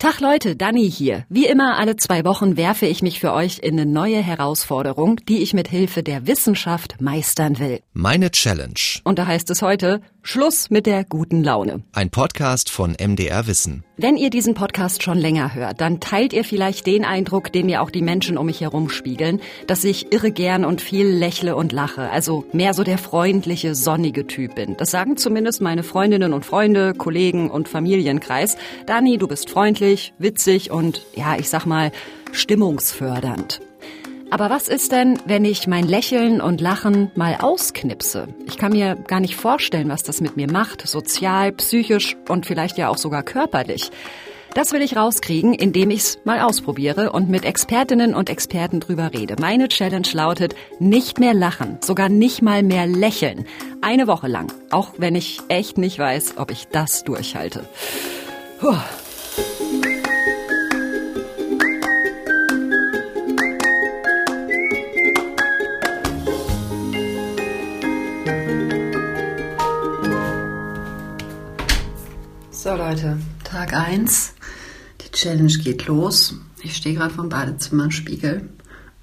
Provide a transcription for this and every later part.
Tag Leute, Dani hier. Wie immer alle zwei Wochen werfe ich mich für euch in eine neue Herausforderung, die ich mit Hilfe der Wissenschaft meistern will. Meine Challenge. Und da heißt es heute Schluss mit der guten Laune. Ein Podcast von MDR Wissen. Wenn ihr diesen Podcast schon länger hört, dann teilt ihr vielleicht den Eindruck, den mir auch die Menschen um mich herum spiegeln, dass ich irre gern und viel lächle und lache, also mehr so der freundliche, sonnige Typ bin. Das sagen zumindest meine Freundinnen und Freunde, Kollegen und Familienkreis. Dani, du bist freundlich, witzig und ja, ich sag mal, stimmungsfördernd. Aber was ist denn, wenn ich mein Lächeln und Lachen mal ausknipse? Ich kann mir gar nicht vorstellen, was das mit mir macht, sozial, psychisch und vielleicht ja auch sogar körperlich. Das will ich rauskriegen, indem ich es mal ausprobiere und mit Expertinnen und Experten drüber rede. Meine Challenge lautet, nicht mehr lachen, sogar nicht mal mehr lächeln. Eine Woche lang, auch wenn ich echt nicht weiß, ob ich das durchhalte. Puh. Leute, Tag 1. Die Challenge geht los. Ich stehe gerade vom Badezimmerspiegel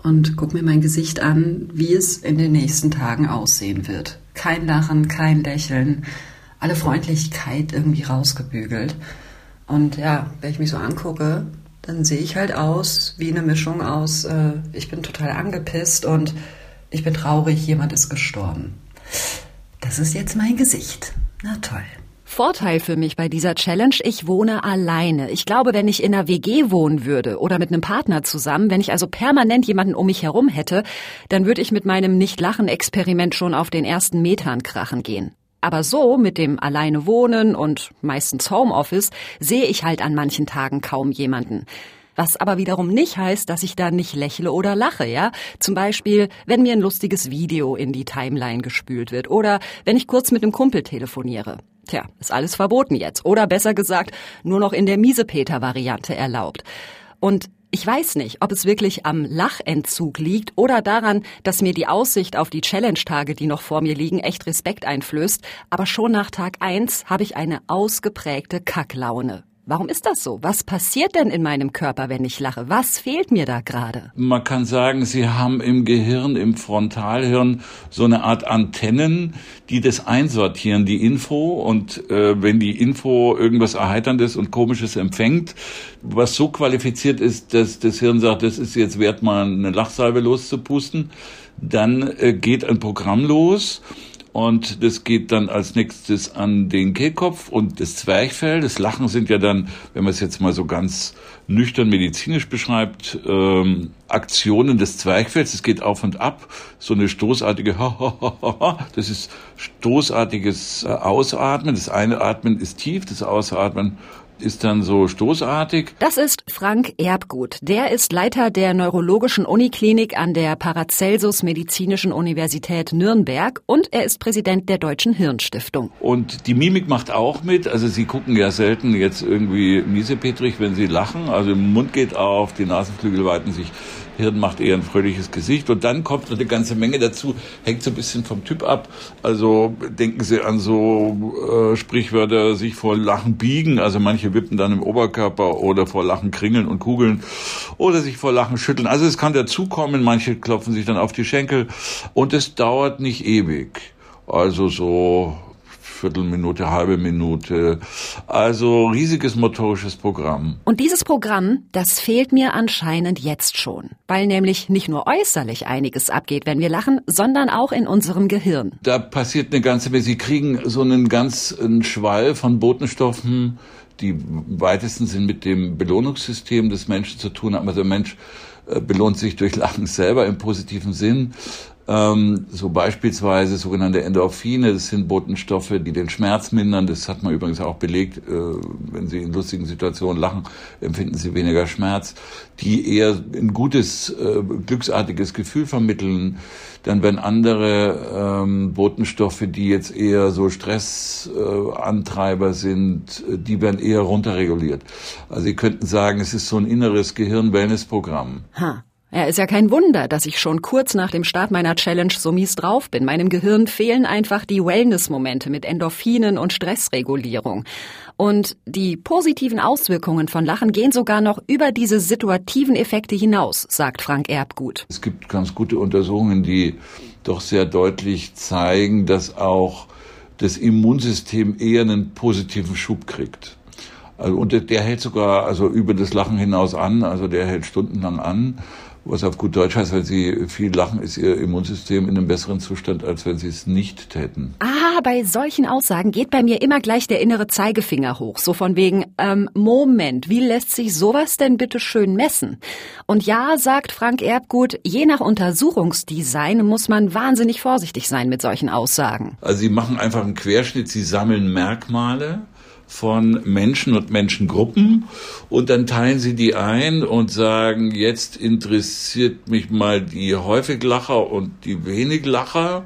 und gucke mir mein Gesicht an, wie es in den nächsten Tagen aussehen wird. Kein Lachen, kein Lächeln, alle Freundlichkeit irgendwie rausgebügelt. Und ja, wenn ich mich so angucke, dann sehe ich halt aus wie eine Mischung aus, äh, ich bin total angepisst und ich bin traurig, jemand ist gestorben. Das ist jetzt mein Gesicht. Na toll. Vorteil für mich bei dieser Challenge, ich wohne alleine. Ich glaube, wenn ich in einer WG wohnen würde oder mit einem Partner zusammen, wenn ich also permanent jemanden um mich herum hätte, dann würde ich mit meinem Nicht-Lachen-Experiment schon auf den ersten Metern krachen gehen. Aber so, mit dem alleine wohnen und meistens Homeoffice, sehe ich halt an manchen Tagen kaum jemanden. Was aber wiederum nicht heißt, dass ich da nicht lächle oder lache, ja? Zum Beispiel, wenn mir ein lustiges Video in die Timeline gespült wird oder wenn ich kurz mit einem Kumpel telefoniere. Tja, ist alles verboten jetzt. Oder besser gesagt, nur noch in der Miesepeter-Variante erlaubt. Und ich weiß nicht, ob es wirklich am Lachentzug liegt oder daran, dass mir die Aussicht auf die Challenge-Tage, die noch vor mir liegen, echt Respekt einflößt. Aber schon nach Tag eins habe ich eine ausgeprägte Kacklaune. Warum ist das so? Was passiert denn in meinem Körper, wenn ich lache? Was fehlt mir da gerade? Man kann sagen, Sie haben im Gehirn, im Frontalhirn so eine Art Antennen, die das einsortieren, die Info. Und äh, wenn die Info irgendwas Erheiterndes und Komisches empfängt, was so qualifiziert ist, dass das Hirn sagt, das ist jetzt wert, mal eine Lachsalve loszupusten, dann äh, geht ein Programm los und das geht dann als nächstes an den Kehlkopf und das Zwerchfell. Das Lachen sind ja dann, wenn man es jetzt mal so ganz nüchtern medizinisch beschreibt, ähm, Aktionen des Zwerchfells. Es geht auf und ab. So eine stoßartige, das ist stoßartiges äh, Ausatmen. Das eine Atmen ist tief, das Ausatmen ist dann so stoßartig. Das ist Frank Erbgut. Der ist Leiter der neurologischen Uniklinik an der Paracelsus Medizinischen Universität Nürnberg und er ist Präsident der Deutschen Hirnstiftung. Und die Mimik macht auch mit. Also Sie gucken ja selten jetzt irgendwie miesepetrig, wenn Sie lachen. Also im Mund geht auf, die Nasenflügel weiten sich Hirn macht eher ein fröhliches Gesicht und dann kommt noch eine ganze Menge dazu, hängt so ein bisschen vom Typ ab. Also denken Sie an so äh, Sprichwörter, sich vor Lachen biegen, also manche wippen dann im Oberkörper oder vor Lachen kringeln und kugeln oder sich vor Lachen schütteln. Also es kann dazukommen, manche klopfen sich dann auf die Schenkel und es dauert nicht ewig. Also so Viertelminute, halbe Minute. Also riesiges motorisches Programm. Und dieses Programm, das fehlt mir anscheinend jetzt schon, weil nämlich nicht nur äußerlich einiges abgeht, wenn wir lachen, sondern auch in unserem Gehirn. Da passiert eine ganze Menge. Sie kriegen so einen ganzen Schwall von Botenstoffen, die weitesten sind mit dem Belohnungssystem des Menschen zu tun haben. Also der Mensch äh, belohnt sich durch Lachen selber im positiven Sinn. Ähm, so beispielsweise sogenannte Endorphine, das sind Botenstoffe, die den Schmerz mindern. Das hat man übrigens auch belegt. Äh, wenn Sie in lustigen Situationen lachen, empfinden Sie weniger Schmerz, die eher ein gutes, äh, glücksartiges Gefühl vermitteln. Dann werden andere ähm, Botenstoffe, die jetzt eher so Stressantreiber äh, sind, die werden eher runterreguliert. Also Sie könnten sagen, es ist so ein inneres Gehirn-Wellness-Programm. Ha. Ja, ist ja kein Wunder, dass ich schon kurz nach dem Start meiner Challenge so mies drauf bin. Meinem Gehirn fehlen einfach die Wellness-Momente mit Endorphinen und Stressregulierung. Und die positiven Auswirkungen von Lachen gehen sogar noch über diese situativen Effekte hinaus, sagt Frank Erbgut. Es gibt ganz gute Untersuchungen, die doch sehr deutlich zeigen, dass auch das Immunsystem eher einen positiven Schub kriegt. Also, und der hält sogar also über das Lachen hinaus an, also der hält stundenlang an was auf gut Deutsch heißt, wenn Sie viel lachen, ist Ihr Immunsystem in einem besseren Zustand, als wenn Sie es nicht täten. Ah, bei solchen Aussagen geht bei mir immer gleich der innere Zeigefinger hoch. So von wegen, ähm, Moment, wie lässt sich sowas denn bitte schön messen? Und ja, sagt Frank Erbgut, je nach Untersuchungsdesign muss man wahnsinnig vorsichtig sein mit solchen Aussagen. Also Sie machen einfach einen Querschnitt, Sie sammeln Merkmale von Menschen und Menschengruppen und dann teilen sie die ein und sagen, jetzt interessiert mich mal die Häufiglacher und die Weniglacher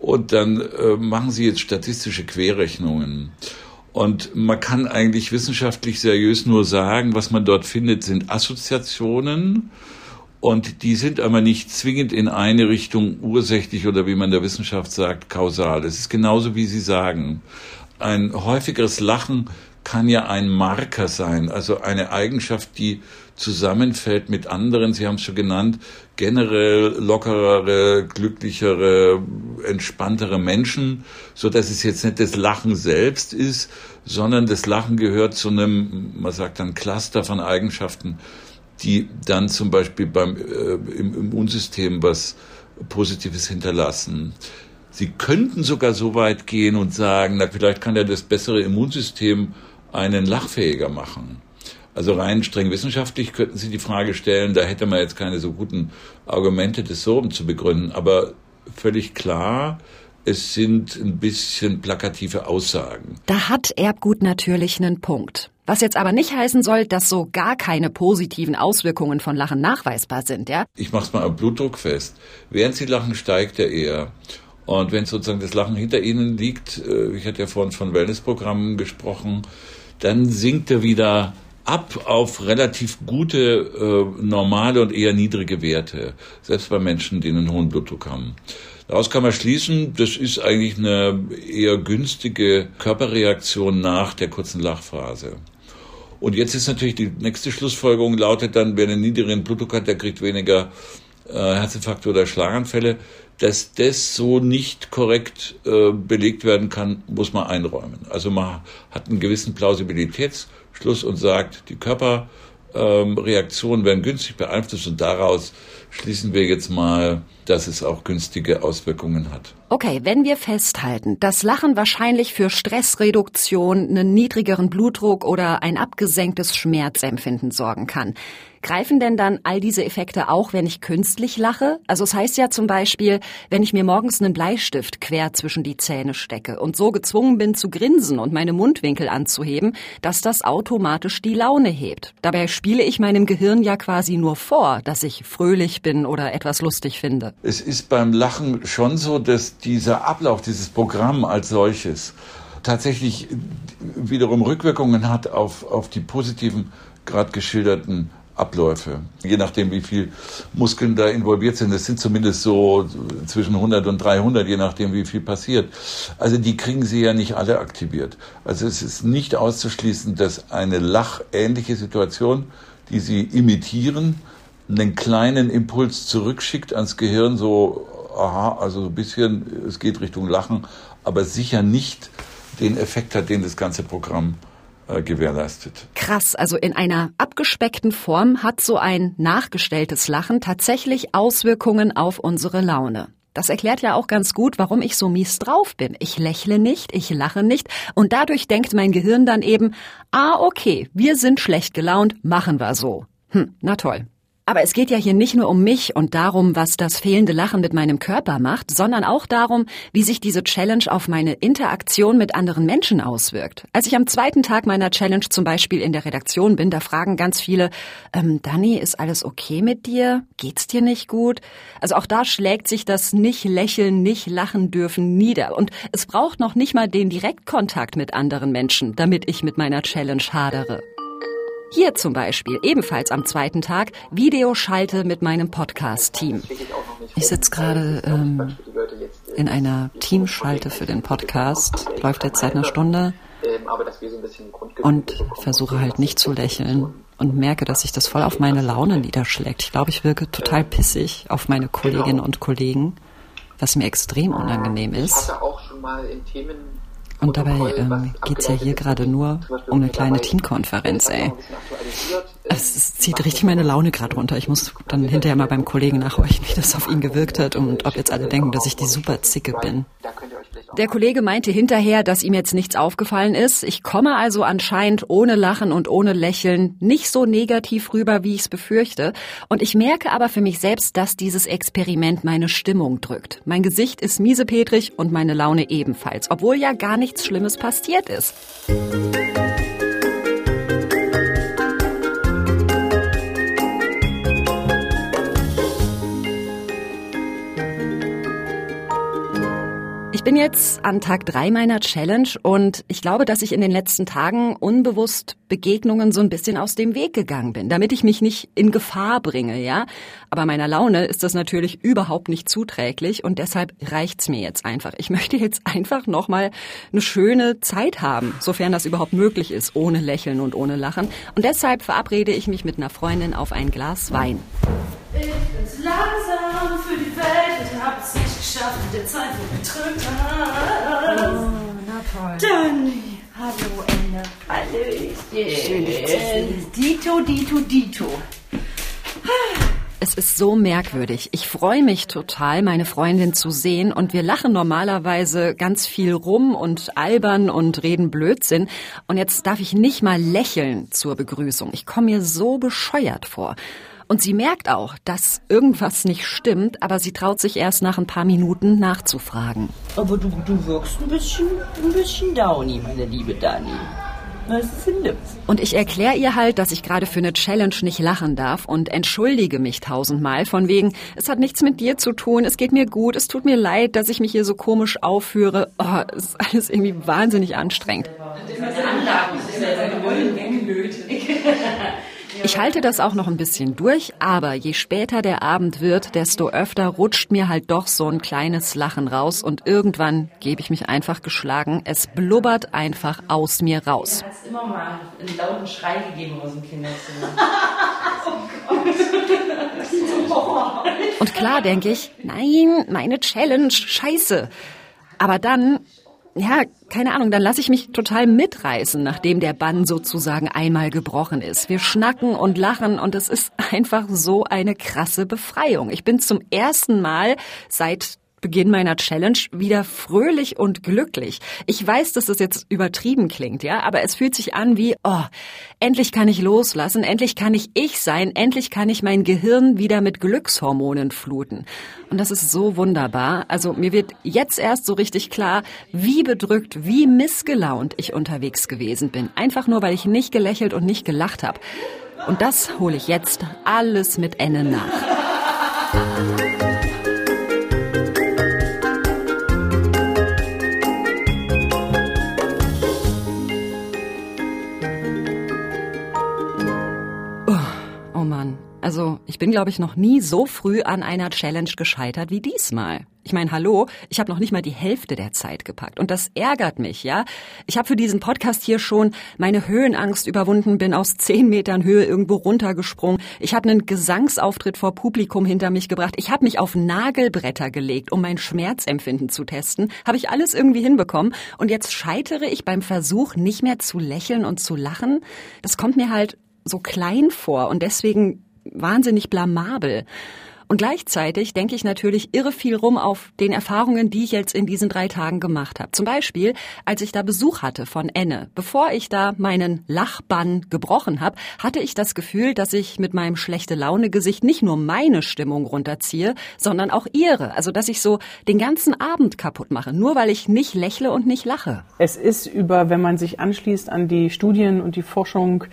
und dann äh, machen sie jetzt statistische Querrechnungen. Und man kann eigentlich wissenschaftlich seriös nur sagen, was man dort findet, sind Assoziationen. Und die sind aber nicht zwingend in eine Richtung ursächlich oder wie man der Wissenschaft sagt, kausal. Es ist genauso, wie Sie sagen ein häufigeres Lachen kann ja ein Marker sein, also eine Eigenschaft, die zusammenfällt mit anderen, Sie haben es schon genannt, generell lockerere, glücklichere, entspanntere Menschen, so dass es jetzt nicht das Lachen selbst ist, sondern das Lachen gehört zu einem, man sagt dann Cluster von Eigenschaften, die dann zum Beispiel beim äh, im Immunsystem was Positives hinterlassen. Sie könnten sogar so weit gehen und sagen, na, vielleicht kann ja das bessere Immunsystem einen lachfähiger machen. Also rein streng wissenschaftlich könnten Sie die Frage stellen, da hätte man jetzt keine so guten Argumente, das so zu begründen. Aber völlig klar, es sind ein bisschen plakative Aussagen. Da hat Erbgut natürlich einen Punkt. Was jetzt aber nicht heißen soll, dass so gar keine positiven Auswirkungen von Lachen nachweisbar sind, ja? Ich mach's mal am Blutdruck fest. Während Sie lachen, steigt er eher. Und wenn sozusagen das Lachen hinter ihnen liegt, äh, ich hatte ja vorhin von Wellnessprogrammen gesprochen, dann sinkt er wieder ab auf relativ gute, äh, normale und eher niedrige Werte, selbst bei Menschen, die einen hohen Blutdruck haben. Daraus kann man schließen, das ist eigentlich eine eher günstige Körperreaktion nach der kurzen Lachphase. Und jetzt ist natürlich die nächste Schlussfolgerung lautet dann, wer einen niedrigen Blutdruck hat, der kriegt weniger äh, Herzinfarkte oder Schlaganfälle. Dass das so nicht korrekt äh, belegt werden kann, muss man einräumen. Also man hat einen gewissen Plausibilitätsschluss und sagt, die Körperreaktionen ähm, werden günstig beeinflusst und daraus schließen wir jetzt mal, dass es auch günstige Auswirkungen hat. Okay, wenn wir festhalten, dass Lachen wahrscheinlich für Stressreduktion, einen niedrigeren Blutdruck oder ein abgesenktes Schmerzempfinden sorgen kann, Greifen denn dann all diese Effekte auch, wenn ich künstlich lache? Also es heißt ja zum Beispiel, wenn ich mir morgens einen Bleistift quer zwischen die Zähne stecke und so gezwungen bin zu grinsen und meine Mundwinkel anzuheben, dass das automatisch die Laune hebt. Dabei spiele ich meinem Gehirn ja quasi nur vor, dass ich fröhlich bin oder etwas lustig finde. Es ist beim Lachen schon so, dass dieser Ablauf, dieses Programm als solches tatsächlich wiederum Rückwirkungen hat auf, auf die positiven, gerade geschilderten Abläufe. Je nachdem, wie viel Muskeln da involviert sind. Das sind zumindest so zwischen 100 und 300, je nachdem, wie viel passiert. Also die kriegen sie ja nicht alle aktiviert. Also es ist nicht auszuschließen, dass eine lachähnliche Situation, die sie imitieren, einen kleinen Impuls zurückschickt ans Gehirn, so, aha, also ein bisschen, es geht Richtung Lachen, aber sicher nicht den Effekt hat, den das ganze Programm äh, gewährleistet. Krass, also in einer abgespeckten Form hat so ein nachgestelltes Lachen tatsächlich Auswirkungen auf unsere Laune. Das erklärt ja auch ganz gut, warum ich so mies drauf bin. Ich lächle nicht, ich lache nicht und dadurch denkt mein Gehirn dann eben, ah okay, wir sind schlecht gelaunt, machen wir so. Hm, na toll. Aber es geht ja hier nicht nur um mich und darum, was das fehlende Lachen mit meinem Körper macht, sondern auch darum, wie sich diese Challenge auf meine Interaktion mit anderen Menschen auswirkt. Als ich am zweiten Tag meiner Challenge zum Beispiel in der Redaktion bin, da fragen ganz viele, ähm, Dani, ist alles okay mit dir? Geht's dir nicht gut? Also auch da schlägt sich das nicht lächeln, nicht lachen dürfen nieder. Und es braucht noch nicht mal den Direktkontakt mit anderen Menschen, damit ich mit meiner Challenge hadere. Hier zum Beispiel, ebenfalls am zweiten Tag, Videoschalte mit meinem Podcast-Team. Ich sitze gerade ähm, in einer Teamschalte für den Podcast, läuft jetzt seit einer Stunde und versuche halt nicht zu lächeln und merke, dass sich das voll auf meine Laune niederschlägt. Ich glaube, ich wirke total pissig auf meine Kolleginnen und Kollegen, was mir extrem unangenehm ist. Und dabei ähm, geht es ja hier gerade nur um eine kleine Teamkonferenz, ey. Es, zieht richtig meine Laune gerade runter. Ich muss dann hinterher mal beim Kollegen nachhorchen, wie das auf ihn gewirkt hat und ob jetzt alle denken, dass ich die super Zicke bin. Der Kollege meinte hinterher, dass ihm jetzt nichts aufgefallen ist. Ich komme also anscheinend ohne Lachen und ohne Lächeln nicht so negativ rüber, wie ich es befürchte. Und ich merke aber für mich selbst, dass dieses Experiment meine Stimmung drückt. Mein Gesicht ist miesepetrig und meine Laune ebenfalls, obwohl ja gar nichts Schlimmes passiert ist. Bin jetzt an Tag drei meiner Challenge und ich glaube, dass ich in den letzten Tagen unbewusst Begegnungen so ein bisschen aus dem Weg gegangen bin, damit ich mich nicht in Gefahr bringe, ja. Aber meiner Laune ist das natürlich überhaupt nicht zuträglich und deshalb reicht's mir jetzt einfach. Ich möchte jetzt einfach nochmal eine schöne Zeit haben, sofern das überhaupt möglich ist, ohne Lächeln und ohne Lachen. Und deshalb verabrede ich mich mit einer Freundin auf ein Glas Wein. Mit der Zeit, wo getrübt hat. Oh, na toll. Danny, hallo Ende. Schön, Dito, Dito, Dito. Es ist so merkwürdig. Ich freue mich total, meine Freundin zu sehen und wir lachen normalerweise ganz viel rum und albern und reden Blödsinn. Und jetzt darf ich nicht mal lächeln zur Begrüßung. Ich komme mir so bescheuert vor. Und sie merkt auch, dass irgendwas nicht stimmt, aber sie traut sich erst nach ein paar Minuten nachzufragen. Aber du, du wirkst ein bisschen, ein bisschen downy, meine liebe Dani. Was ist denn das? Und ich erkläre ihr halt, dass ich gerade für eine Challenge nicht lachen darf und entschuldige mich tausendmal von wegen, es hat nichts mit dir zu tun, es geht mir gut, es tut mir leid, dass ich mich hier so komisch aufführe. Oh, es ist alles irgendwie wahnsinnig anstrengend. Das ist ja ich halte das auch noch ein bisschen durch, aber je später der Abend wird, desto öfter rutscht mir halt doch so ein kleines Lachen raus und irgendwann gebe ich mich einfach geschlagen. Es blubbert einfach aus mir raus. Du hast immer mal einen lauten Schrei gegeben aus dem Kinderzimmer. oh Und klar denke ich, nein, meine Challenge, scheiße. Aber dann ja, keine Ahnung, dann lasse ich mich total mitreißen, nachdem der Bann sozusagen einmal gebrochen ist. Wir schnacken und lachen und es ist einfach so eine krasse Befreiung. Ich bin zum ersten Mal seit Beginn meiner Challenge wieder fröhlich und glücklich. Ich weiß, dass das jetzt übertrieben klingt, ja, aber es fühlt sich an wie, oh, endlich kann ich loslassen, endlich kann ich ich sein, endlich kann ich mein Gehirn wieder mit Glückshormonen fluten. Und das ist so wunderbar. Also mir wird jetzt erst so richtig klar, wie bedrückt, wie missgelaunt ich unterwegs gewesen bin. Einfach nur, weil ich nicht gelächelt und nicht gelacht habe. Und das hole ich jetzt alles mit Enne nach. Ich bin, glaube ich, noch nie so früh an einer Challenge gescheitert wie diesmal. Ich meine, hallo, ich habe noch nicht mal die Hälfte der Zeit gepackt. Und das ärgert mich, ja. Ich habe für diesen Podcast hier schon meine Höhenangst überwunden, bin aus zehn Metern Höhe irgendwo runtergesprungen. Ich habe einen Gesangsauftritt vor Publikum hinter mich gebracht. Ich habe mich auf Nagelbretter gelegt, um mein Schmerzempfinden zu testen. Habe ich alles irgendwie hinbekommen. Und jetzt scheitere ich beim Versuch, nicht mehr zu lächeln und zu lachen. Das kommt mir halt so klein vor. Und deswegen wahnsinnig blamabel. Und gleichzeitig denke ich natürlich irre viel rum auf den Erfahrungen, die ich jetzt in diesen drei Tagen gemacht habe. Zum Beispiel, als ich da Besuch hatte von Enne. Bevor ich da meinen Lachbann gebrochen habe, hatte ich das Gefühl, dass ich mit meinem schlechte Laune-Gesicht nicht nur meine Stimmung runterziehe, sondern auch ihre. Also, dass ich so den ganzen Abend kaputt mache, nur weil ich nicht lächle und nicht lache. Es ist über, wenn man sich anschließt an die Studien und die Forschung,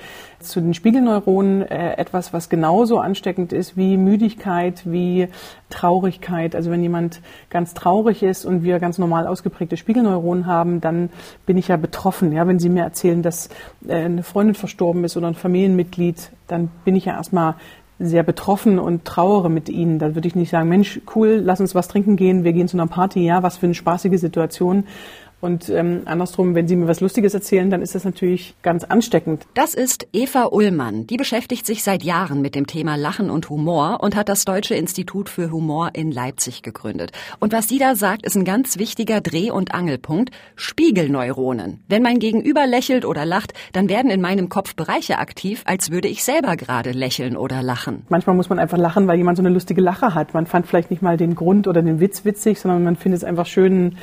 zu den Spiegelneuronen äh, etwas, was genauso ansteckend ist wie Müdigkeit, wie Traurigkeit. Also wenn jemand ganz traurig ist und wir ganz normal ausgeprägte Spiegelneuronen haben, dann bin ich ja betroffen. Ja, wenn Sie mir erzählen, dass äh, eine Freundin verstorben ist oder ein Familienmitglied, dann bin ich ja erstmal sehr betroffen und trauere mit ihnen. Da würde ich nicht sagen, Mensch, cool, lass uns was trinken gehen, wir gehen zu einer Party, ja, was für eine spaßige Situation, und ähm, andersrum, wenn Sie mir was Lustiges erzählen, dann ist das natürlich ganz ansteckend. Das ist Eva Ullmann. Die beschäftigt sich seit Jahren mit dem Thema Lachen und Humor und hat das Deutsche Institut für Humor in Leipzig gegründet. Und was sie da sagt, ist ein ganz wichtiger Dreh- und Angelpunkt. Spiegelneuronen. Wenn mein Gegenüber lächelt oder lacht, dann werden in meinem Kopf Bereiche aktiv, als würde ich selber gerade lächeln oder lachen. Manchmal muss man einfach lachen, weil jemand so eine lustige Lache hat. Man fand vielleicht nicht mal den Grund oder den Witz witzig, sondern man findet es einfach schön,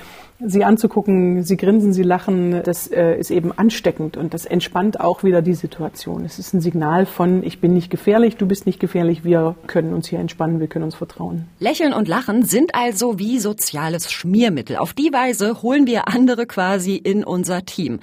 sie anzugucken, sie grinsen, sie lachen, das äh, ist eben ansteckend und das entspannt auch wieder die Situation. Es ist ein Signal von, ich bin nicht gefährlich, du bist nicht gefährlich, wir können uns hier entspannen, wir können uns vertrauen. Lächeln und Lachen sind also wie soziales Schmiermittel. Auf die Weise holen wir andere quasi in unser Team.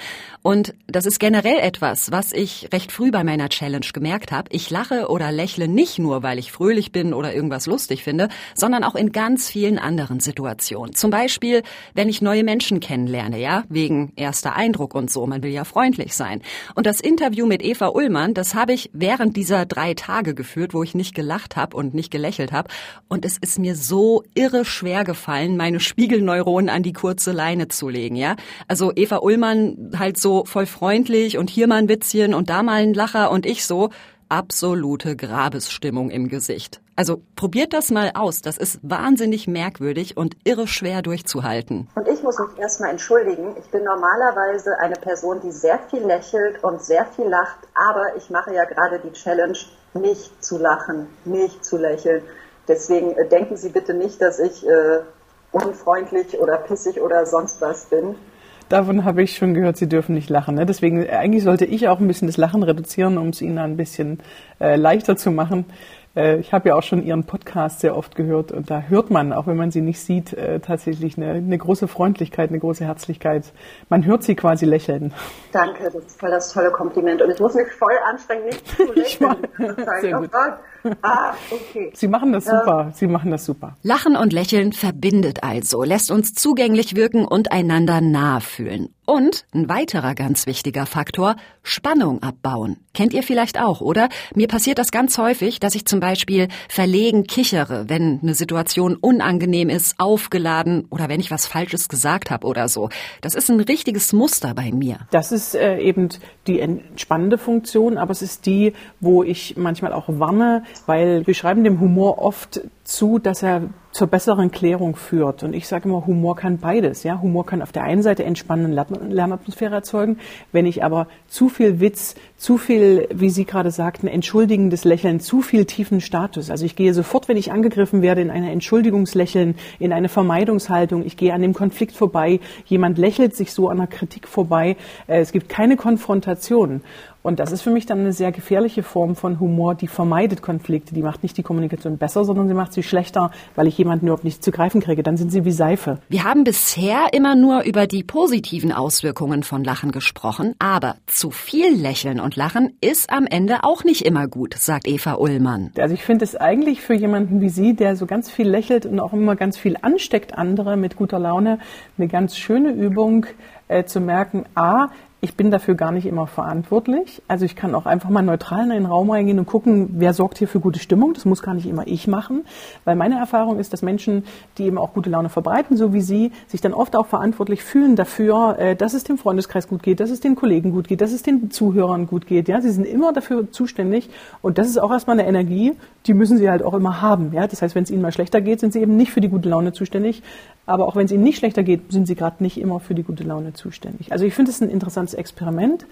Und das ist generell etwas, was ich recht früh bei meiner Challenge gemerkt habe. Ich lache oder lächle nicht nur, weil ich fröhlich bin oder irgendwas lustig finde, sondern auch in ganz vielen anderen Situationen. Zum Beispiel, wenn ich neue Menschen kennenlerne, ja, wegen erster Eindruck und so. Man will ja freundlich sein. Und das Interview mit Eva Ullmann, das habe ich während dieser drei Tage geführt, wo ich nicht gelacht habe und nicht gelächelt habe. Und es ist mir so irre schwer gefallen, meine Spiegelneuronen an die kurze Leine zu legen, ja. Also Eva Ullmann halt so voll freundlich und hier mal ein Witzchen und da mal ein Lacher und ich so, absolute Grabesstimmung im Gesicht. Also probiert das mal aus. Das ist wahnsinnig merkwürdig und irre schwer durchzuhalten. Und ich muss mich erstmal entschuldigen. Ich bin normalerweise eine Person, die sehr viel lächelt und sehr viel lacht, aber ich mache ja gerade die Challenge, nicht zu lachen, nicht zu lächeln. Deswegen äh, denken Sie bitte nicht, dass ich äh, unfreundlich oder pissig oder sonst was bin. Davon habe ich schon gehört, Sie dürfen nicht lachen. Ne? Deswegen, äh, eigentlich sollte ich auch ein bisschen das Lachen reduzieren, um es Ihnen ein bisschen äh, leichter zu machen. Äh, ich habe ja auch schon Ihren Podcast sehr oft gehört und da hört man, auch wenn man Sie nicht sieht, äh, tatsächlich eine, eine große Freundlichkeit, eine große Herzlichkeit. Man hört Sie quasi lächeln. Danke, das ist voll das tolle Kompliment und ich muss mich voll anstrengen, nicht zu lächeln. Sehr gut. Ah, okay. Sie machen das super. Sie machen das super. Lachen und Lächeln verbindet also, lässt uns zugänglich wirken und einander nahe fühlen. Und ein weiterer ganz wichtiger Faktor, Spannung abbauen. Kennt ihr vielleicht auch, oder? Mir passiert das ganz häufig, dass ich zum Beispiel verlegen kichere, wenn eine Situation unangenehm ist, aufgeladen oder wenn ich was Falsches gesagt habe oder so. Das ist ein richtiges Muster bei mir. Das ist äh, eben die entspannende Funktion, aber es ist die, wo ich manchmal auch warne, weil wir schreiben dem Humor oft zu, dass er zur besseren Klärung führt. Und ich sage immer, Humor kann beides. Ja, Humor kann auf der einen Seite entspannende Lernatmosphäre erzeugen. Wenn ich aber zu viel Witz, zu viel, wie Sie gerade sagten, entschuldigendes Lächeln, zu viel tiefen Status. Also ich gehe sofort, wenn ich angegriffen werde, in eine Entschuldigungslächeln, in eine Vermeidungshaltung. Ich gehe an dem Konflikt vorbei. Jemand lächelt sich so an der Kritik vorbei. Äh, es gibt keine Konfrontation. Und das ist für mich dann eine sehr gefährliche Form von Humor, die vermeidet Konflikte. Die macht nicht die Kommunikation besser, sondern sie macht sie schlechter, weil ich jemanden überhaupt nicht zu greifen kriege. Dann sind sie wie Seife. Wir haben bisher immer nur über die positiven Auswirkungen von Lachen gesprochen, aber zu viel Lächeln und Lachen ist am Ende auch nicht immer gut, sagt Eva Ullmann. Also ich finde es eigentlich für jemanden wie Sie, der so ganz viel lächelt und auch immer ganz viel ansteckt andere mit guter Laune, eine ganz schöne Übung, äh, zu merken, a, ich bin dafür gar nicht immer verantwortlich. Also ich kann auch einfach mal neutral in einen Raum reingehen und gucken, wer sorgt hier für gute Stimmung. Das muss gar nicht immer ich machen, weil meine Erfahrung ist, dass Menschen, die eben auch gute Laune verbreiten, so wie Sie, sich dann oft auch verantwortlich fühlen dafür, äh, dass es dem Freundeskreis gut geht, dass es den Kollegen gut geht, dass es den Zuhörern gut geht. Ja, sie sind immer dafür zuständig und das ist auch erstmal eine Energie, die müssen sie halt auch immer haben. Ja, das heißt, wenn es ihnen mal schlechter geht, sind sie eben nicht für die gute Laune zuständig, aber auch wenn es ihnen nicht schlechter geht, sind sie gerade nicht immer für die gute Laune zuständig. Also ich finde es ein interessantes Experiment.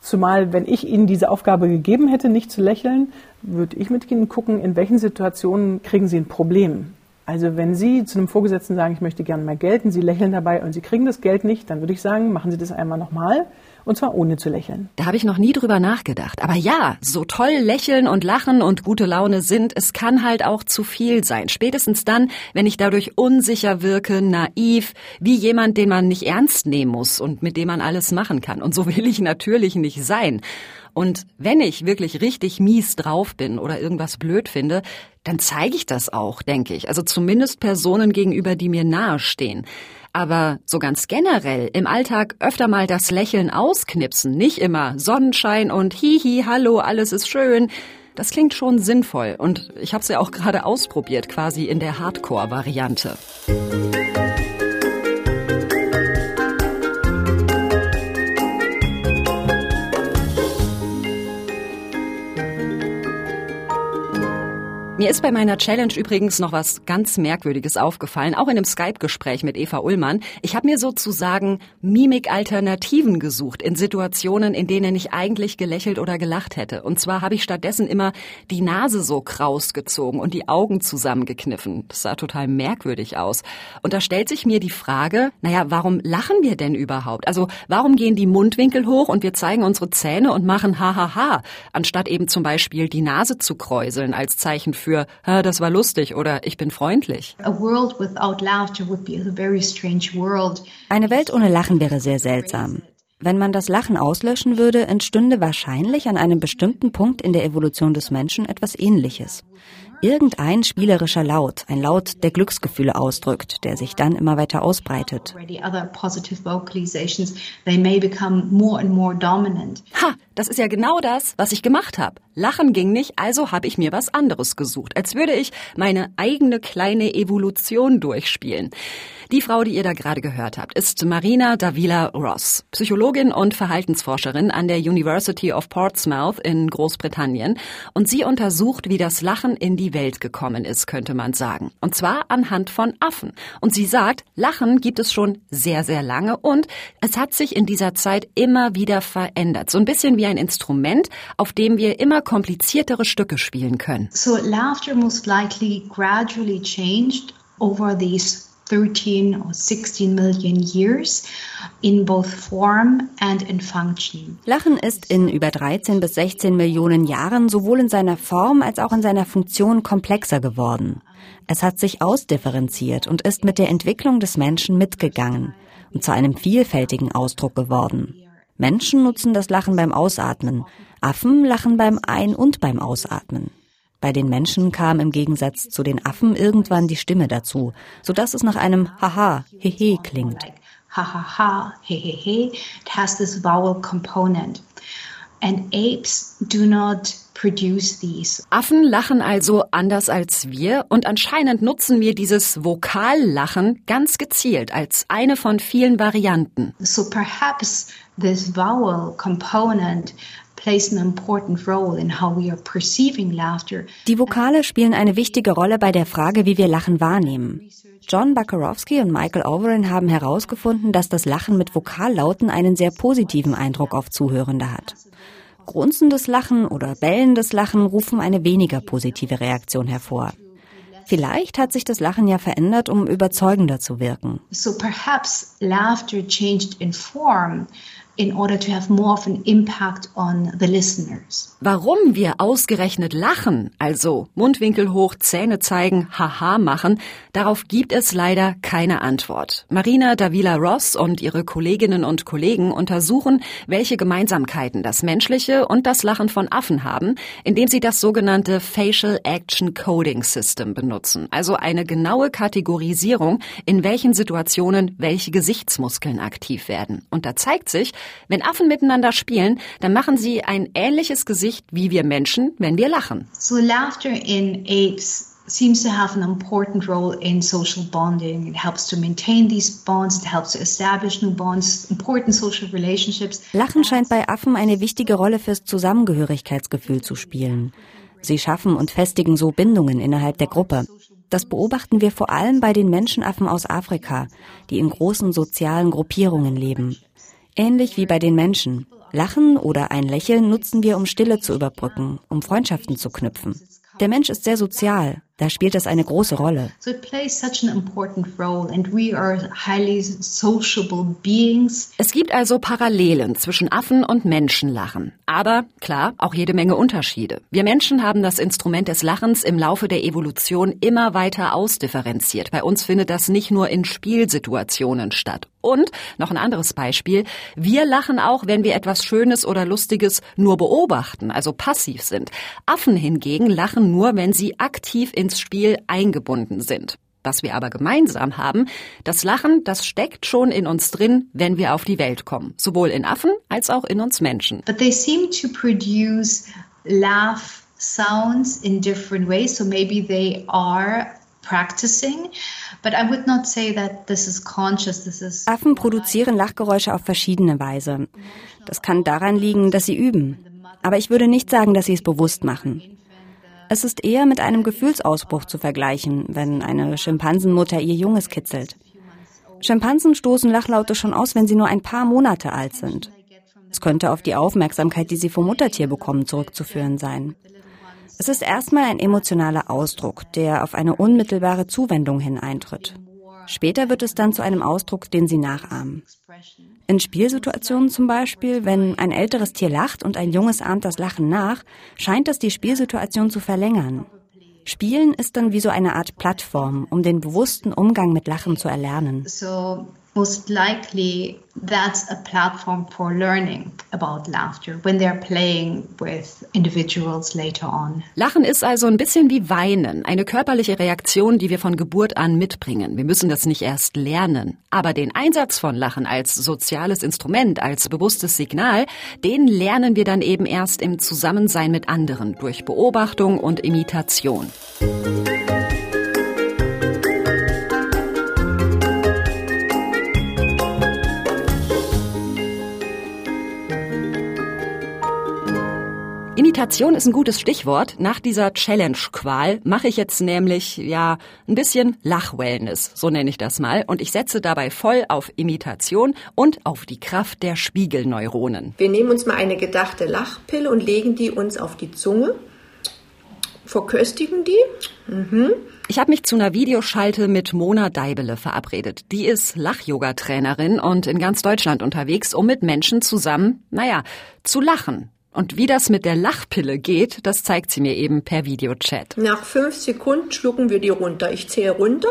Zumal, wenn ich Ihnen diese Aufgabe gegeben hätte, nicht zu lächeln, würde ich mit Ihnen gucken, in welchen Situationen kriegen Sie ein Problem. Also wenn Sie zu einem Vorgesetzten sagen, ich möchte gerne mehr Geld und Sie lächeln dabei und Sie kriegen das Geld nicht, dann würde ich sagen, machen Sie das einmal nochmal. Und zwar ohne zu lächeln. Da habe ich noch nie drüber nachgedacht. Aber ja, so toll lächeln und lachen und gute Laune sind, es kann halt auch zu viel sein. Spätestens dann, wenn ich dadurch unsicher wirke, naiv, wie jemand, den man nicht ernst nehmen muss und mit dem man alles machen kann. Und so will ich natürlich nicht sein. Und wenn ich wirklich richtig mies drauf bin oder irgendwas blöd finde, dann zeige ich das auch, denke ich. Also zumindest Personen gegenüber, die mir nahestehen. Aber so ganz generell im Alltag öfter mal das Lächeln ausknipsen, nicht immer Sonnenschein und hihi, hallo, alles ist schön. Das klingt schon sinnvoll und ich habe es ja auch gerade ausprobiert, quasi in der Hardcore-Variante. Mir ist bei meiner Challenge übrigens noch was ganz Merkwürdiges aufgefallen, auch in einem Skype-Gespräch mit Eva Ullmann. Ich habe mir sozusagen Mimik-Alternativen gesucht in Situationen, in denen ich eigentlich gelächelt oder gelacht hätte. Und zwar habe ich stattdessen immer die Nase so kraus gezogen und die Augen zusammengekniffen. Das sah total merkwürdig aus. Und da stellt sich mir die Frage, naja, warum lachen wir denn überhaupt? Also warum gehen die Mundwinkel hoch und wir zeigen unsere Zähne und machen hahaha, anstatt eben zum Beispiel die Nase zu kräuseln als Zeichen für für ah, das war lustig oder ich bin freundlich. Eine Welt ohne Lachen wäre sehr seltsam. Wenn man das Lachen auslöschen würde, entstünde wahrscheinlich an einem bestimmten Punkt in der Evolution des Menschen etwas Ähnliches irgendein spielerischer Laut, ein Laut, der Glücksgefühle ausdrückt, der sich dann immer weiter ausbreitet. Ha, das ist ja genau das, was ich gemacht habe. Lachen ging nicht, also habe ich mir was anderes gesucht, als würde ich meine eigene kleine Evolution durchspielen. Die Frau, die ihr da gerade gehört habt, ist Marina Davila Ross, Psychologin und Verhaltensforscherin an der University of Portsmouth in Großbritannien. Und sie untersucht, wie das Lachen in die Welt gekommen ist, könnte man sagen. Und zwar anhand von Affen. Und sie sagt, Lachen gibt es schon sehr, sehr lange und es hat sich in dieser Zeit immer wieder verändert. So ein bisschen wie ein Instrument, auf dem wir immer kompliziertere Stücke spielen können. So laughter most likely gradually changed over these 13 or 16 million years in both form and in function. Lachen ist in über 13 bis 16 Millionen Jahren sowohl in seiner Form als auch in seiner Funktion komplexer geworden. Es hat sich ausdifferenziert und ist mit der Entwicklung des Menschen mitgegangen und zu einem vielfältigen Ausdruck geworden. Menschen nutzen das Lachen beim Ausatmen, Affen lachen beim Ein- und beim Ausatmen. Bei den Menschen kam im Gegensatz zu den Affen irgendwann die Stimme dazu, sodass es nach einem Haha, Hehe klingt. Hahaha, Hehehe, it has this vowel component. And apes do not produce these. Affen lachen also anders als wir und anscheinend nutzen wir dieses Vokallachen ganz gezielt als eine von vielen Varianten. So perhaps this vowel component die Vokale spielen eine wichtige Rolle bei der Frage, wie wir Lachen wahrnehmen. John Bakarowski und Michael Overin haben herausgefunden, dass das Lachen mit Vokallauten einen sehr positiven Eindruck auf Zuhörende hat. Grunzendes Lachen oder bellendes Lachen rufen eine weniger positive Reaktion hervor. Vielleicht hat sich das Lachen ja verändert, um überzeugender zu wirken. So perhaps laughter changed in form in order to have more of an impact on the listeners. Warum wir ausgerechnet lachen, also Mundwinkel hoch, Zähne zeigen, haha machen, darauf gibt es leider keine Antwort. Marina Davila Ross und ihre Kolleginnen und Kollegen untersuchen, welche Gemeinsamkeiten das menschliche und das Lachen von Affen haben, indem sie das sogenannte Facial Action Coding System benutzen, also eine genaue Kategorisierung, in welchen Situationen welche Gesichtsmuskeln aktiv werden. Und da zeigt sich, wenn Affen miteinander spielen, dann machen sie ein ähnliches Gesicht wie wir Menschen, wenn wir lachen. So laughter in apes seems to have an important role in social bonding. It helps to maintain these bonds, it helps to establish new bonds, important social relationships. Lachen scheint bei Affen eine wichtige Rolle fürs Zusammengehörigkeitsgefühl zu spielen. Sie schaffen und festigen so Bindungen innerhalb der Gruppe. Das beobachten wir vor allem bei den Menschenaffen aus Afrika, die in großen sozialen Gruppierungen leben. Ähnlich wie bei den Menschen. Lachen oder ein Lächeln nutzen wir, um Stille zu überbrücken, um Freundschaften zu knüpfen. Der Mensch ist sehr sozial. Da spielt das eine große Rolle. So it plays such an important role and we are highly sociable beings. Es gibt also Parallelen zwischen Affen und Menschenlachen. Aber klar, auch jede Menge Unterschiede. Wir Menschen haben das Instrument des Lachens im Laufe der Evolution immer weiter ausdifferenziert. Bei uns findet das nicht nur in Spielsituationen statt. Und noch ein anderes Beispiel. Wir lachen auch, wenn wir etwas Schönes oder Lustiges nur beobachten, also passiv sind. Affen hingegen lachen nur, wenn sie aktiv ins Spiel eingebunden sind. Was wir aber gemeinsam haben, das Lachen, das steckt schon in uns drin, wenn wir auf die Welt kommen. Sowohl in Affen als auch in uns Menschen. But they seem to produce laugh sounds in different ways. So maybe they are practicing. But I would not say that this is conscious. This is Affen produzieren Lachgeräusche auf verschiedene Weise. Das kann daran liegen, dass sie üben. Aber ich würde nicht sagen, dass sie es bewusst machen. Es ist eher mit einem Gefühlsausbruch zu vergleichen, wenn eine Schimpansenmutter ihr Junges kitzelt. Schimpansen stoßen Lachlaute schon aus, wenn sie nur ein paar Monate alt sind. Es könnte auf die Aufmerksamkeit, die sie vom Muttertier bekommen, zurückzuführen sein. Es ist erstmal ein emotionaler Ausdruck, der auf eine unmittelbare Zuwendung hin eintritt. Später wird es dann zu einem Ausdruck, den sie nachahmen. In Spielsituationen zum Beispiel, wenn ein älteres Tier lacht und ein junges ahmt das Lachen nach, scheint das die Spielsituation zu verlängern. Spielen ist dann wie so eine Art Plattform, um den bewussten Umgang mit Lachen zu erlernen. So most likely that's a platform for learning about laughter when they're playing with individuals later on. Lachen ist also ein bisschen wie Weinen, eine körperliche Reaktion, die wir von Geburt an mitbringen. Wir müssen das nicht erst lernen. Aber den Einsatz von Lachen als soziales Instrument, als bewusstes Signal, den lernen wir dann eben erst im Zusammensein mit anderen durch Beobachtung und Imitation. Imitation ist ein gutes Stichwort. Nach dieser Challenge-Qual mache ich jetzt nämlich, ja, ein bisschen Lachwellness, so nenne ich das mal. Und ich setze dabei voll auf Imitation und auf die Kraft der Spiegelneuronen. Wir nehmen uns mal eine gedachte Lachpille und legen die uns auf die Zunge, verköstigen die. Mhm. Ich habe mich zu einer Videoschalte mit Mona Deibele verabredet. Die ist Lach-Yoga-Trainerin und in ganz Deutschland unterwegs, um mit Menschen zusammen, naja, zu lachen. Und wie das mit der Lachpille geht, das zeigt sie mir eben per Videochat. Nach fünf Sekunden schlucken wir die runter. Ich zähle runter.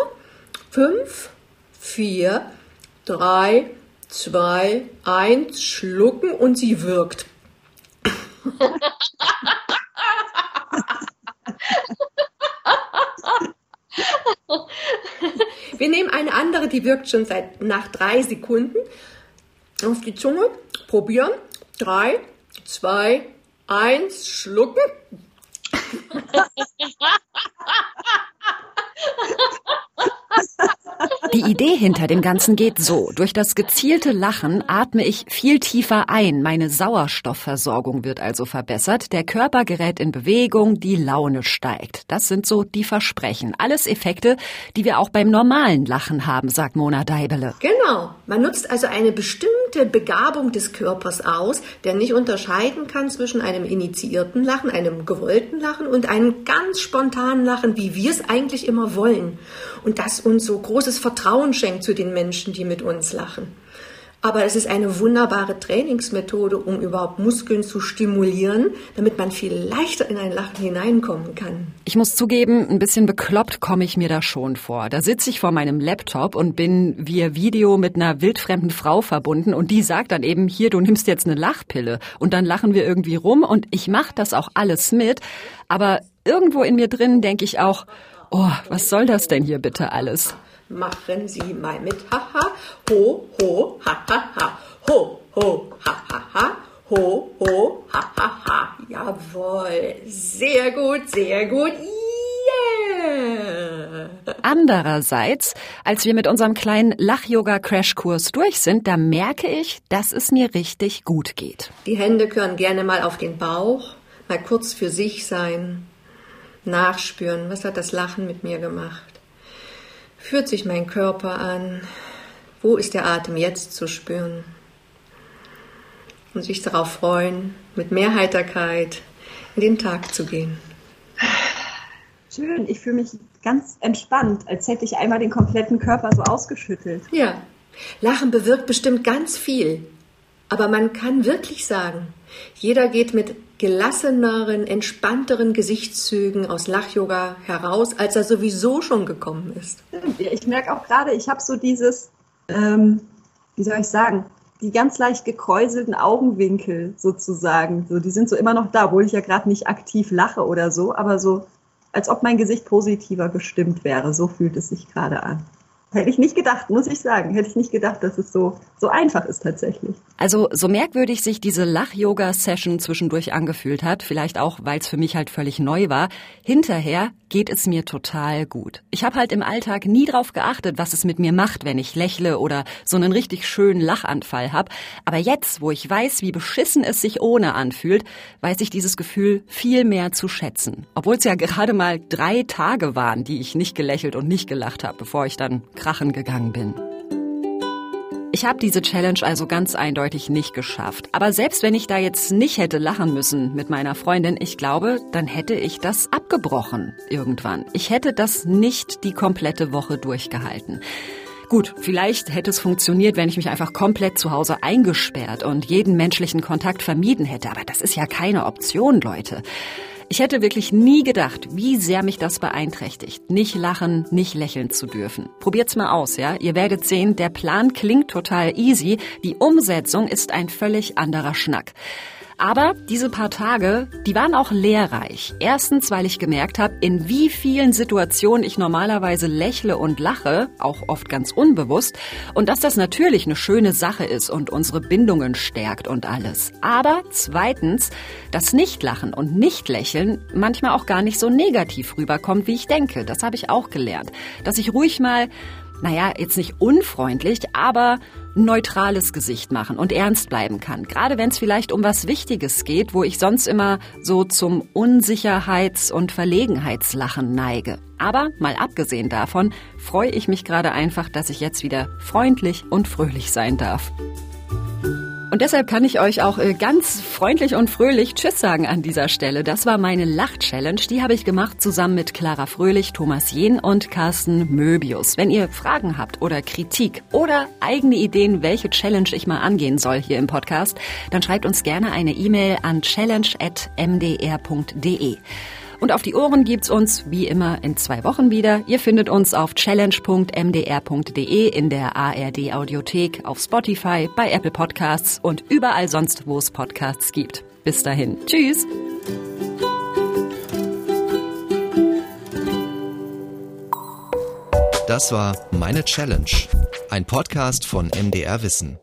Fünf, vier, drei, zwei, eins, schlucken und sie wirkt. Wir nehmen eine andere, die wirkt schon seit nach drei Sekunden. Auf die Zunge, probieren. Drei, zwei, eins, schlucken. Die Idee hinter dem Ganzen geht so. Durch das gezielte Lachen atme ich viel tiefer ein. Meine Sauerstoffversorgung wird also verbessert. Der Körper gerät in Bewegung, die Laune steigt. Das sind so die Versprechen. Alles Effekte, die wir auch beim normalen Lachen haben, sagt Mona Deibele. Genau. Man nutzt also eine bestimmte Begabung des Körpers aus, der nicht unterscheiden kann zwischen einem initiierten Lachen, einem gewollten Lachen und einem ganz spontanen Lachen, wie wir es eigentlich immer wollen. Und das uns so großes Vertrauen schenkt zu den Menschen, die mit uns lachen. Aber es ist eine wunderbare Trainingsmethode, um überhaupt Muskeln zu stimulieren, damit man viel leichter in ein Lachen hineinkommen kann. Ich muss zugeben, ein bisschen bekloppt komme ich mir da schon vor. Da sitze ich vor meinem Laptop und bin via Video mit einer wildfremden Frau verbunden und die sagt dann eben, hier, du nimmst jetzt eine Lachpille. Und dann lachen wir irgendwie rum und ich mache das auch alles mit. Aber irgendwo in mir drin denke ich auch, oh, was soll das denn hier bitte alles? Machen Sie mal mit. Haha. Ho, ho, ha, ha, ha. Ho, ho, ha, ha, ha. Ho, ho, ha, ha, ha. Jawohl. Sehr gut, sehr gut. Yeah. Andererseits, als wir mit unserem kleinen Lach-Yoga-Crashkurs durch sind, da merke ich, dass es mir richtig gut geht. Die Hände können gerne mal auf den Bauch, mal kurz für sich sein, nachspüren, was hat das Lachen mit mir gemacht. Führt sich mein Körper an? Wo ist der Atem jetzt zu spüren? Und sich darauf freuen, mit mehr Heiterkeit in den Tag zu gehen. Schön, ich fühle mich ganz entspannt, als hätte ich einmal den kompletten Körper so ausgeschüttelt. Ja, Lachen bewirkt bestimmt ganz viel. Aber man kann wirklich sagen, jeder geht mit gelasseneren, entspannteren Gesichtszügen aus Lach-Yoga heraus, als er sowieso schon gekommen ist. Ich merke auch gerade, ich habe so dieses, ähm, wie soll ich sagen, die ganz leicht gekräuselten Augenwinkel sozusagen. So, die sind so immer noch da, obwohl ich ja gerade nicht aktiv lache oder so, aber so, als ob mein Gesicht positiver gestimmt wäre. So fühlt es sich gerade an. Hätte ich nicht gedacht, muss ich sagen. Hätte ich nicht gedacht, dass es so, so einfach ist tatsächlich. Also so merkwürdig sich diese Lach-Yoga-Session zwischendurch angefühlt hat, vielleicht auch, weil es für mich halt völlig neu war, hinterher geht es mir total gut. Ich habe halt im Alltag nie drauf geachtet, was es mit mir macht, wenn ich lächle oder so einen richtig schönen Lachanfall habe. Aber jetzt, wo ich weiß, wie beschissen es sich ohne anfühlt, weiß ich dieses Gefühl viel mehr zu schätzen. Obwohl es ja gerade mal drei Tage waren, die ich nicht gelächelt und nicht gelacht habe, bevor ich dann krachen gegangen bin. Ich habe diese Challenge also ganz eindeutig nicht geschafft. Aber selbst wenn ich da jetzt nicht hätte lachen müssen mit meiner Freundin, ich glaube, dann hätte ich das abgebrochen irgendwann. Ich hätte das nicht die komplette Woche durchgehalten. Gut, vielleicht hätte es funktioniert, wenn ich mich einfach komplett zu Hause eingesperrt und jeden menschlichen Kontakt vermieden hätte. Aber das ist ja keine Option, Leute. Ich hätte wirklich nie gedacht, wie sehr mich das beeinträchtigt, nicht lachen, nicht lächeln zu dürfen. Probiert's mal aus, ja? Ihr werdet sehen, der Plan klingt total easy, die Umsetzung ist ein völlig anderer Schnack. Aber diese paar Tage, die waren auch lehrreich. Erstens, weil ich gemerkt habe, in wie vielen Situationen ich normalerweise lächle und lache, auch oft ganz unbewusst, und dass das natürlich eine schöne Sache ist und unsere Bindungen stärkt und alles. Aber zweitens, dass Nichtlachen und Nichtlächeln manchmal auch gar nicht so negativ rüberkommt, wie ich denke. Das habe ich auch gelernt. Dass ich ruhig mal naja, jetzt nicht unfreundlich, aber neutrales Gesicht machen und ernst bleiben kann. Gerade wenn es vielleicht um was Wichtiges geht, wo ich sonst immer so zum Unsicherheits- und Verlegenheitslachen neige. Aber mal abgesehen davon freue ich mich gerade einfach, dass ich jetzt wieder freundlich und fröhlich sein darf. Und deshalb kann ich euch auch äh, ganz freundlich und fröhlich Tschüss sagen an dieser Stelle. Das war meine Lach-Challenge. Die habe ich gemacht zusammen mit Clara Fröhlich, Thomas Jehn und Carsten Möbius. Wenn ihr Fragen habt oder Kritik oder eigene Ideen, welche Challenge ich mal angehen soll hier im Podcast, dann schreibt uns gerne eine E-Mail an challenge.mdr.de. Und auf die Ohren gibt's uns wie immer in zwei Wochen wieder. Ihr findet uns auf challenge.mdr.de in der ARD Audiothek, auf Spotify, bei Apple Podcasts und überall sonst, wo es Podcasts gibt. Bis dahin. Tschüss. Das war Meine Challenge, ein Podcast von MDR Wissen.